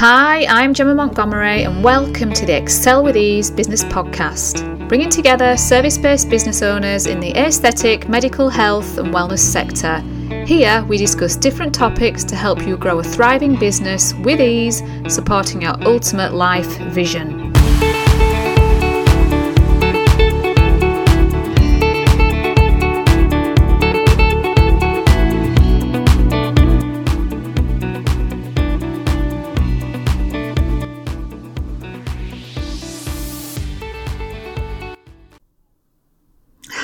Hi, I'm Gemma Montgomery, and welcome to the Excel with Ease business podcast, bringing together service based business owners in the aesthetic, medical health, and wellness sector. Here, we discuss different topics to help you grow a thriving business with ease, supporting your ultimate life vision.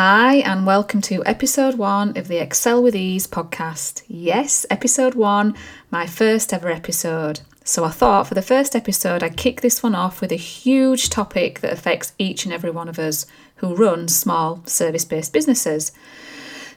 Hi, and welcome to episode one of the Excel with Ease podcast. Yes, episode one, my first ever episode. So I thought for the first episode, I'd kick this one off with a huge topic that affects each and every one of us who run small service based businesses.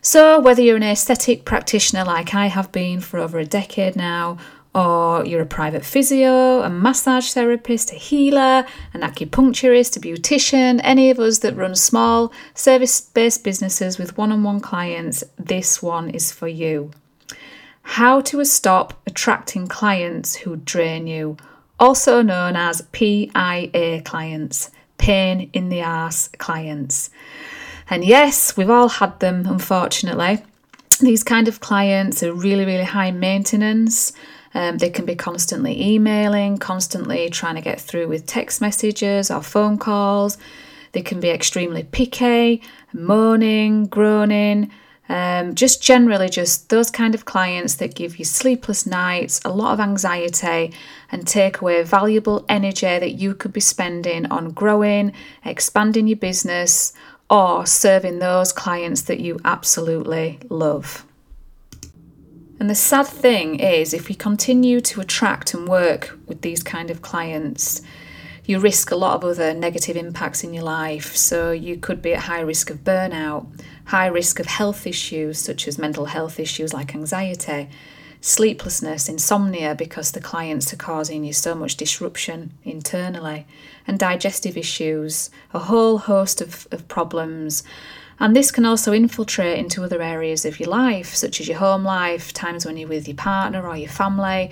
So, whether you're an aesthetic practitioner like I have been for over a decade now, or you're a private physio, a massage therapist, a healer, an acupuncturist, a beautician, any of us that run small service based businesses with one on one clients, this one is for you. How to stop attracting clients who drain you, also known as PIA clients, pain in the ass clients. And yes, we've all had them, unfortunately. These kind of clients are really, really high maintenance. Um, they can be constantly emailing, constantly trying to get through with text messages or phone calls. They can be extremely picky, moaning, groaning, um, just generally just those kind of clients that give you sleepless nights, a lot of anxiety, and take away valuable energy that you could be spending on growing, expanding your business, or serving those clients that you absolutely love. And the sad thing is, if we continue to attract and work with these kind of clients, you risk a lot of other negative impacts in your life. So you could be at high risk of burnout, high risk of health issues such as mental health issues like anxiety, sleeplessness, insomnia because the clients are causing you so much disruption internally, and digestive issues, a whole host of, of problems and this can also infiltrate into other areas of your life, such as your home life, times when you're with your partner or your family.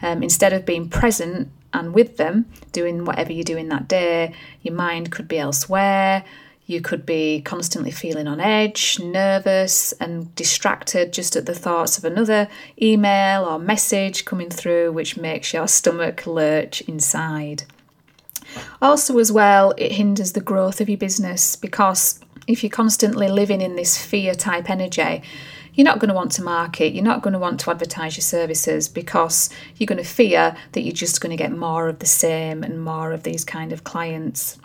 Um, instead of being present and with them, doing whatever you're doing that day, your mind could be elsewhere. You could be constantly feeling on edge, nervous, and distracted just at the thoughts of another email or message coming through, which makes your stomach lurch inside. Also, as well, it hinders the growth of your business because if you're constantly living in this fear type energy, you're not going to want to market, you're not going to want to advertise your services because you're going to fear that you're just going to get more of the same and more of these kind of clients.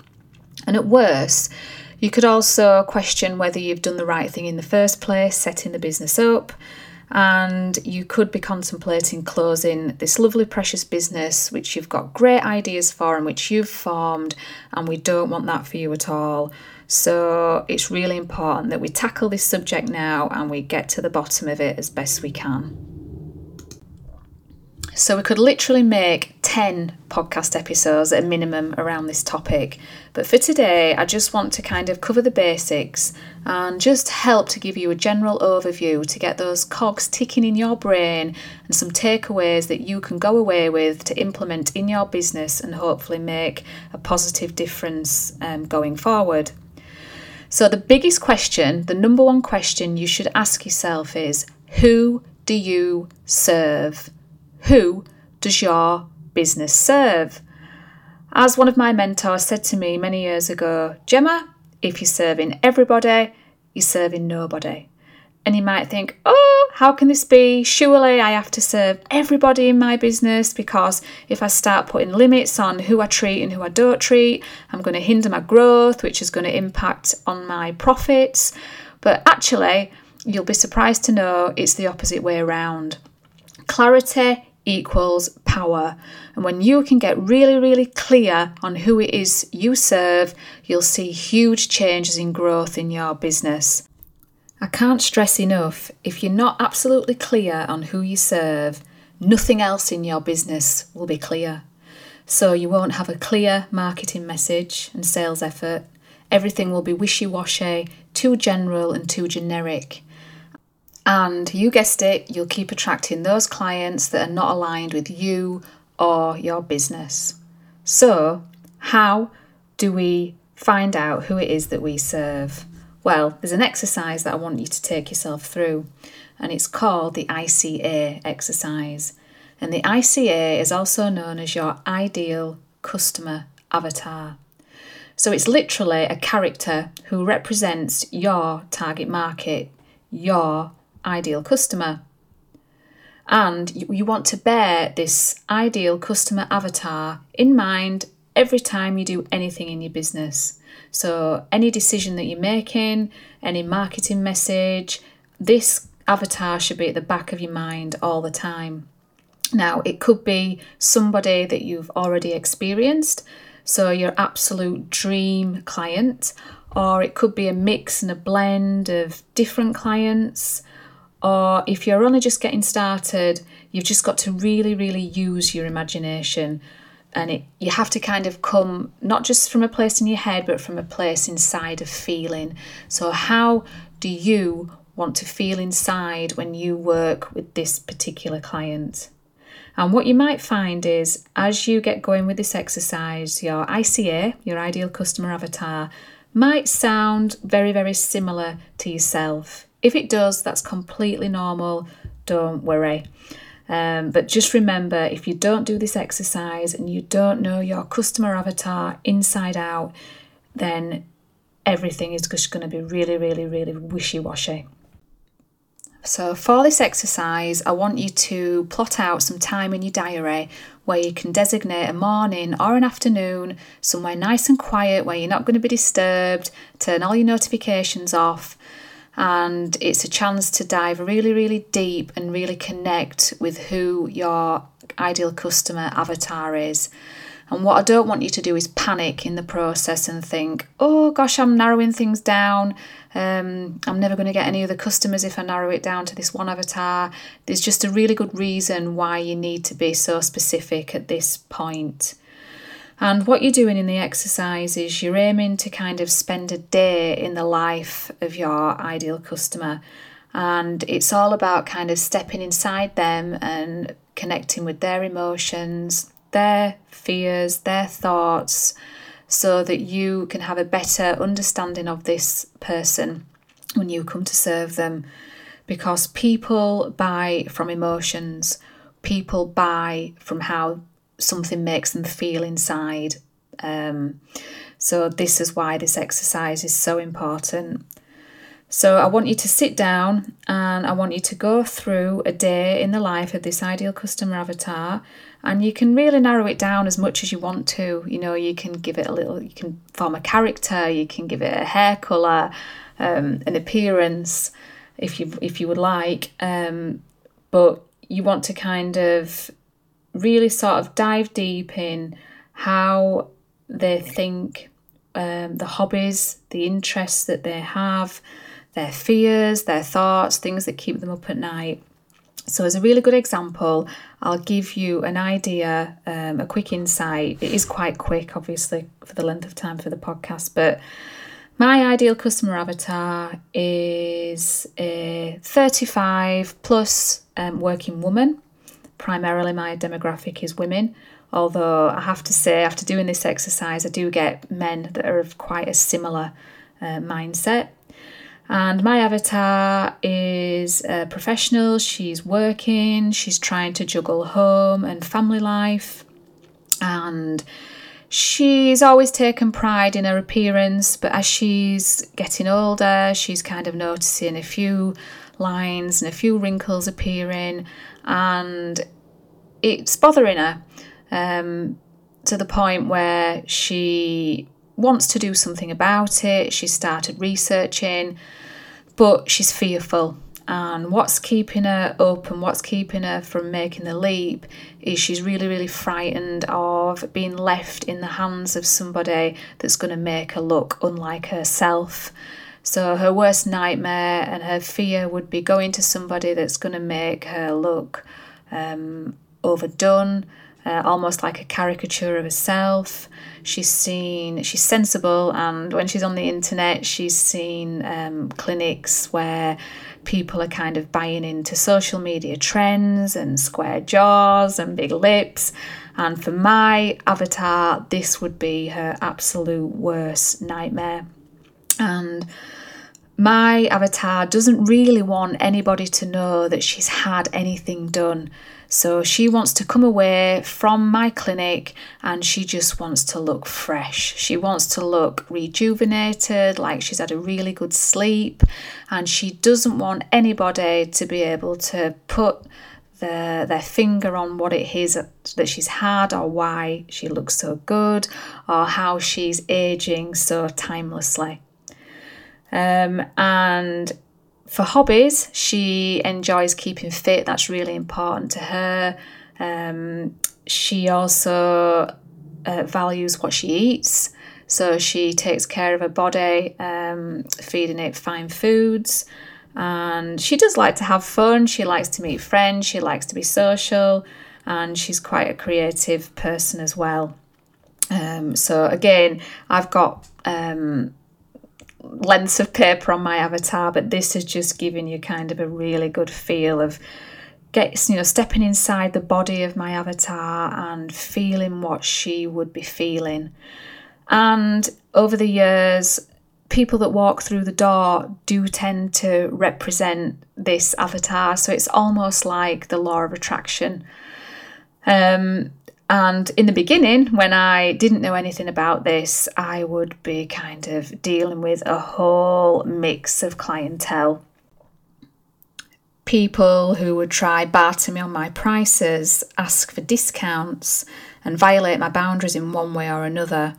And at worst, you could also question whether you've done the right thing in the first place, setting the business up. And you could be contemplating closing this lovely, precious business, which you've got great ideas for and which you've formed, and we don't want that for you at all. So it's really important that we tackle this subject now and we get to the bottom of it as best we can. So we could literally make 10 podcast episodes at a minimum around this topic. But for today, I just want to kind of cover the basics and just help to give you a general overview to get those cogs ticking in your brain and some takeaways that you can go away with to implement in your business and hopefully make a positive difference um, going forward. So, the biggest question, the number one question you should ask yourself is who do you serve? Who does your business serve? As one of my mentors said to me many years ago, Gemma, if you're serving everybody, you're serving nobody. And you might think, oh, how can this be? Surely I have to serve everybody in my business because if I start putting limits on who I treat and who I don't treat, I'm going to hinder my growth, which is going to impact on my profits. But actually, you'll be surprised to know it's the opposite way around. Clarity equals power. And when you can get really, really clear on who it is you serve, you'll see huge changes in growth in your business. I can't stress enough if you're not absolutely clear on who you serve, nothing else in your business will be clear. So you won't have a clear marketing message and sales effort. Everything will be wishy washy, too general, and too generic. And you guessed it, you'll keep attracting those clients that are not aligned with you or your business. So, how do we find out who it is that we serve? Well, there's an exercise that I want you to take yourself through, and it's called the ICA exercise. And the ICA is also known as your ideal customer avatar. So it's literally a character who represents your target market, your ideal customer. And you want to bear this ideal customer avatar in mind every time you do anything in your business. So, any decision that you're making, any marketing message, this avatar should be at the back of your mind all the time. Now, it could be somebody that you've already experienced, so your absolute dream client, or it could be a mix and a blend of different clients. Or if you're only just getting started, you've just got to really, really use your imagination. And it, you have to kind of come not just from a place in your head, but from a place inside of feeling. So, how do you want to feel inside when you work with this particular client? And what you might find is as you get going with this exercise, your ICA, your ideal customer avatar, might sound very, very similar to yourself. If it does, that's completely normal. Don't worry. Um, but just remember if you don't do this exercise and you don't know your customer avatar inside out, then everything is just going to be really, really, really wishy washy. So, for this exercise, I want you to plot out some time in your diary where you can designate a morning or an afternoon, somewhere nice and quiet where you're not going to be disturbed, turn all your notifications off, and it's a chance to dive really, really deep and really connect with who your ideal customer avatar is. And what I don't want you to do is panic in the process and think, oh gosh, I'm narrowing things down. Um, I'm never going to get any other customers if I narrow it down to this one avatar. There's just a really good reason why you need to be so specific at this point. And what you're doing in the exercise is you're aiming to kind of spend a day in the life of your ideal customer. And it's all about kind of stepping inside them and connecting with their emotions, their fears, their thoughts, so that you can have a better understanding of this person when you come to serve them. Because people buy from emotions, people buy from how something makes them feel inside. Um, so, this is why this exercise is so important. So, I want you to sit down and I want you to go through a day in the life of this ideal customer avatar and you can really narrow it down as much as you want to you know you can give it a little you can form a character you can give it a hair color um, an appearance if you if you would like um, but you want to kind of really sort of dive deep in how they think um, the hobbies the interests that they have their fears their thoughts things that keep them up at night so, as a really good example, I'll give you an idea, um, a quick insight. It is quite quick, obviously, for the length of time for the podcast, but my ideal customer avatar is a 35 plus um, working woman. Primarily, my demographic is women, although I have to say, after doing this exercise, I do get men that are of quite a similar uh, mindset. And my avatar is a professional. She's working, she's trying to juggle home and family life. And she's always taken pride in her appearance, but as she's getting older, she's kind of noticing a few lines and a few wrinkles appearing, and it's bothering her um, to the point where she wants to do something about it. She started researching, but she's fearful. And what's keeping her up and what's keeping her from making the leap is she's really, really frightened of being left in the hands of somebody that's going to make her look unlike herself. So her worst nightmare and her fear would be going to somebody that's going to make her look um, overdone, uh, almost like a caricature of herself. She's seen, she's sensible, and when she's on the internet, she's seen um, clinics where people are kind of buying into social media trends and square jaws and big lips. And for my avatar, this would be her absolute worst nightmare. And my avatar doesn't really want anybody to know that she's had anything done. So she wants to come away from my clinic and she just wants to look fresh. She wants to look rejuvenated, like she's had a really good sleep, and she doesn't want anybody to be able to put the, their finger on what it is that she's had or why she looks so good or how she's aging so timelessly. Um, and for hobbies, she enjoys keeping fit. That's really important to her. Um, she also uh, values what she eats. So she takes care of her body, um, feeding it fine foods. And she does like to have fun. She likes to meet friends. She likes to be social. And she's quite a creative person as well. Um, so, again, I've got um, lengths of paper on my avatar, but this is just giving you kind of a really good feel of get you know stepping inside the body of my avatar and feeling what she would be feeling. And over the years, people that walk through the door do tend to represent this avatar, so it's almost like the law of attraction. Um, and in the beginning, when I didn't know anything about this, I would be kind of dealing with a whole mix of clientele. People who would try barter me on my prices, ask for discounts, and violate my boundaries in one way or another.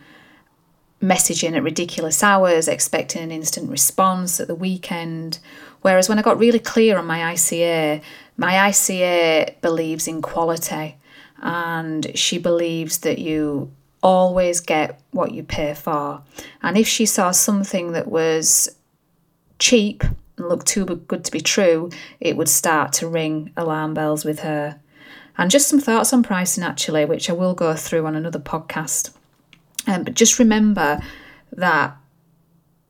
Messaging at ridiculous hours, expecting an instant response at the weekend. Whereas when I got really clear on my ICA, my ICA believes in quality and she believes that you always get what you pay for. And if she saw something that was cheap and looked too good to be true, it would start to ring alarm bells with her. And just some thoughts on pricing, actually, which I will go through on another podcast. Um, but just remember that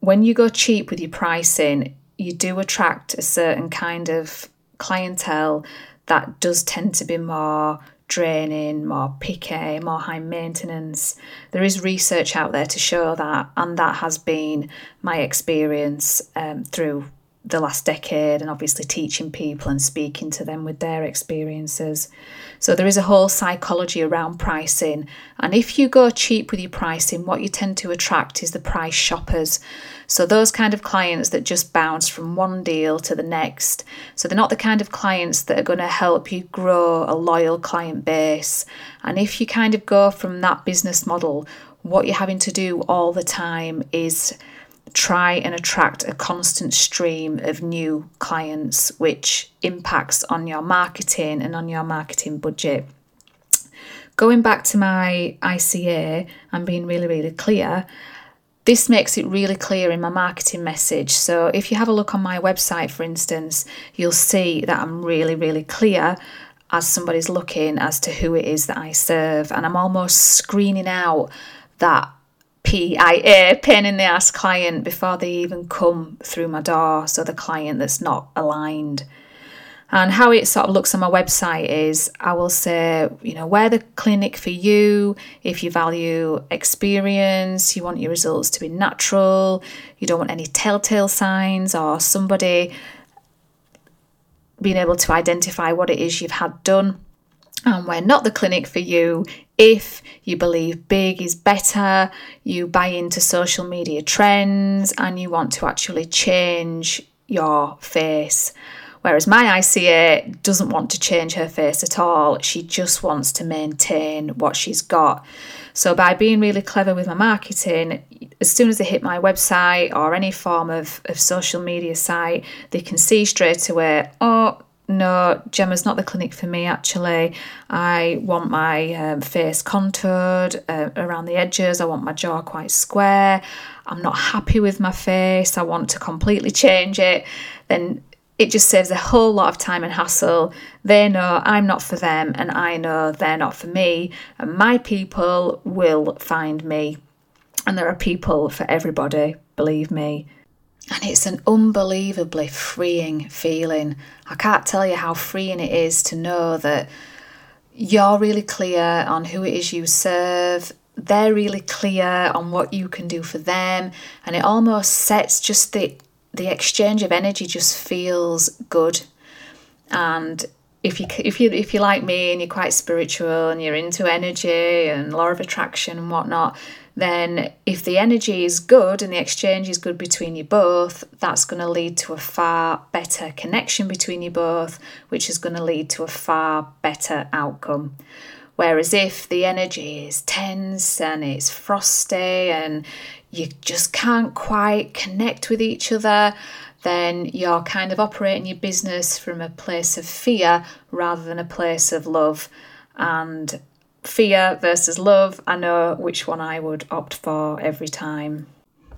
when you go cheap with your pricing, you do attract a certain kind of clientele that does tend to be more draining, more picky, more high maintenance. There is research out there to show that, and that has been my experience um, through the last decade and obviously teaching people and speaking to them with their experiences. So there is a whole psychology around pricing. And if you go cheap with your pricing, what you tend to attract is the price shoppers. So those kind of clients that just bounce from one deal to the next. So they're not the kind of clients that are going to help you grow a loyal client base. And if you kind of go from that business model, what you're having to do all the time is try and attract a constant stream of new clients, which impacts on your marketing and on your marketing budget. Going back to my ICA and being really, really clear, this makes it really clear in my marketing message. So, if you have a look on my website, for instance, you'll see that I'm really, really clear as somebody's looking as to who it is that I serve. And I'm almost screening out that PIA, pain in the ass client, before they even come through my door. So the client that's not aligned. And how it sort of looks on my website is I will say, you know, where the clinic for you, if you value experience, you want your results to be natural, you don't want any telltale signs or somebody being able to identify what it is you've had done. And we're not the clinic for you if you believe big is better, you buy into social media trends, and you want to actually change your face. Whereas my ICA doesn't want to change her face at all, she just wants to maintain what she's got. So, by being really clever with my marketing, as soon as they hit my website or any form of, of social media site, they can see straight away, oh, no, Gemma's not the clinic for me actually. I want my um, face contoured uh, around the edges, I want my jaw quite square. I'm not happy with my face, I want to completely change it. Then it just saves a whole lot of time and hassle. They know I'm not for them, and I know they're not for me, and my people will find me. And there are people for everybody, believe me. And it's an unbelievably freeing feeling. I can't tell you how freeing it is to know that you're really clear on who it is you serve, they're really clear on what you can do for them, and it almost sets just the the exchange of energy just feels good. And if you if you if you're like me and you're quite spiritual and you're into energy and law of attraction and whatnot, then if the energy is good and the exchange is good between you both, that's going to lead to a far better connection between you both, which is going to lead to a far better outcome. Whereas if the energy is tense and it's frosty and you just can't quite connect with each other, then you're kind of operating your business from a place of fear rather than a place of love. And fear versus love, I know which one I would opt for every time.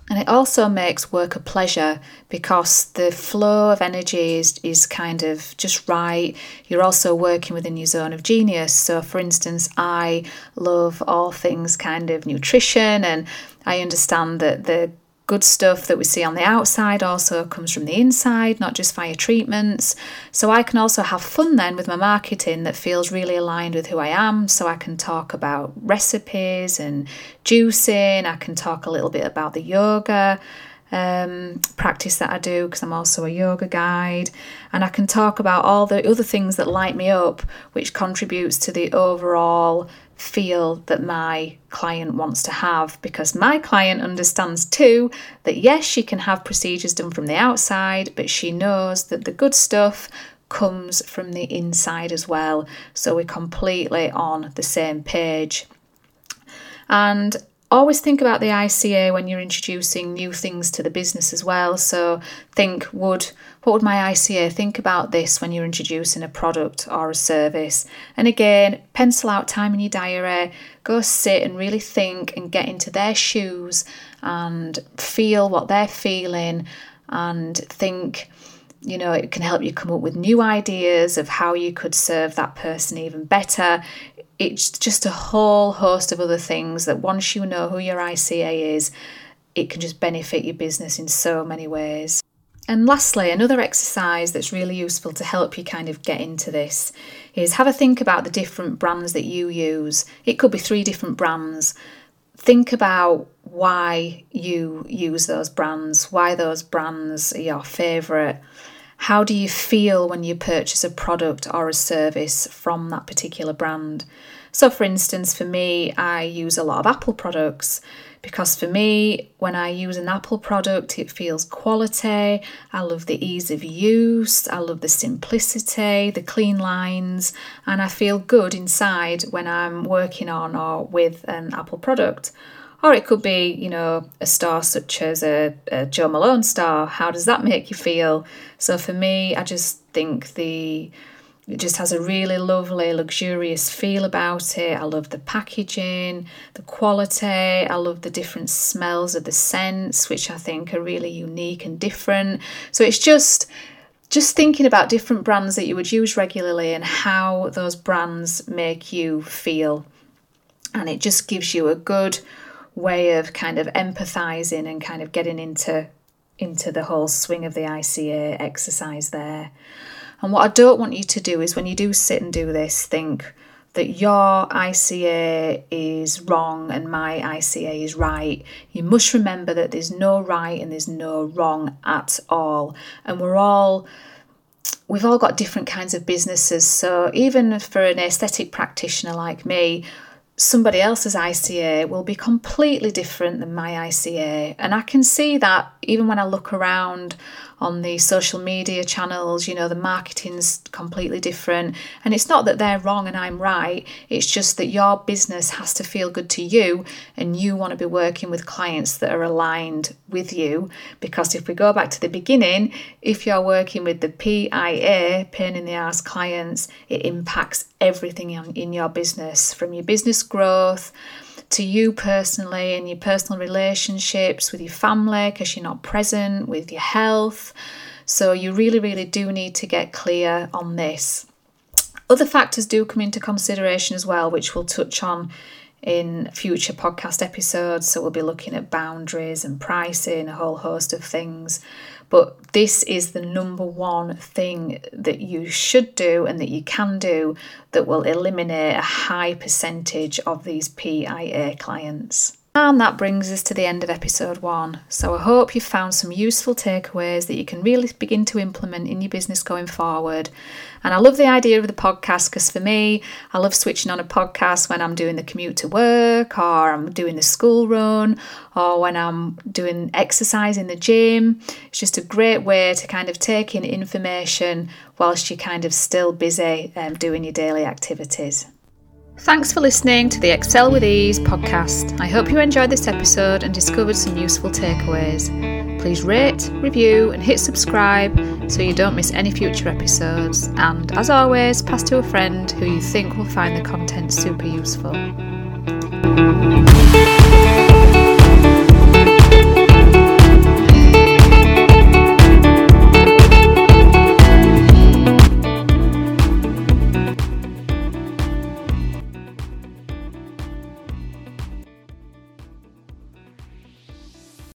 And it also makes work a pleasure because the flow of energy is, is kind of just right. You're also working within your zone of genius. So, for instance, I love all things kind of nutrition, and I understand that the good stuff that we see on the outside also comes from the inside, not just via treatments. So I can also have fun then with my marketing that feels really aligned with who I am. So I can talk about recipes and juicing, I can talk a little bit about the yoga. Um, practice that I do because I'm also a yoga guide, and I can talk about all the other things that light me up, which contributes to the overall feel that my client wants to have because my client understands too that yes, she can have procedures done from the outside, but she knows that the good stuff comes from the inside as well. So we're completely on the same page. And always think about the ICA when you're introducing new things to the business as well. So think would what would my ICA think about this when you're introducing a product or a service? And again, pencil out time in your diary, go sit and really think and get into their shoes and feel what they're feeling and think you know, it can help you come up with new ideas of how you could serve that person even better it's just a whole host of other things that once you know who your ICA is, it can just benefit your business in so many ways. And lastly, another exercise that's really useful to help you kind of get into this is have a think about the different brands that you use. It could be three different brands. Think about why you use those brands, why those brands are your favourite. How do you feel when you purchase a product or a service from that particular brand? So, for instance, for me, I use a lot of Apple products because for me, when I use an Apple product, it feels quality. I love the ease of use, I love the simplicity, the clean lines, and I feel good inside when I'm working on or with an Apple product. Or it could be, you know, a star such as a, a Jo Malone star. How does that make you feel? So for me, I just think the it just has a really lovely, luxurious feel about it. I love the packaging, the quality. I love the different smells of the scents, which I think are really unique and different. So it's just just thinking about different brands that you would use regularly and how those brands make you feel. And it just gives you a good way of kind of empathizing and kind of getting into into the whole swing of the ICA exercise there. And what I don't want you to do is when you do sit and do this, think that your ICA is wrong and my ICA is right. You must remember that there's no right and there's no wrong at all. And we're all we've all got different kinds of businesses. So even for an aesthetic practitioner like me, somebody else's ICA will be completely different than my ICA. And I can see that even when I look around on the social media channels, you know, the marketing's completely different. And it's not that they're wrong and I'm right, it's just that your business has to feel good to you and you want to be working with clients that are aligned with you. Because if we go back to the beginning, if you're working with the PIA, pain in the ass clients, it impacts everything in, in your business from your business growth to you personally and your personal relationships with your family because you're not present, with your health. So, you really, really do need to get clear on this. Other factors do come into consideration as well, which we'll touch on in future podcast episodes. So we'll be looking at boundaries and pricing, a whole host of things. But this is the number one thing that you should do and that you can do that will eliminate a high percentage of these PIA clients. And that brings us to the end of episode one. So I hope you've found some useful takeaways that you can really begin to implement in your business going forward. And I love the idea of the podcast because for me, I love switching on a podcast when I'm doing the commute to work or I'm doing the school run or when I'm doing exercise in the gym. It's just a great way to kind of take in information whilst you're kind of still busy um, doing your daily activities. Thanks for listening to the Excel with Ease podcast. I hope you enjoyed this episode and discovered some useful takeaways. Please rate, review, and hit subscribe so you don't miss any future episodes. And as always, pass to a friend who you think will find the content super useful.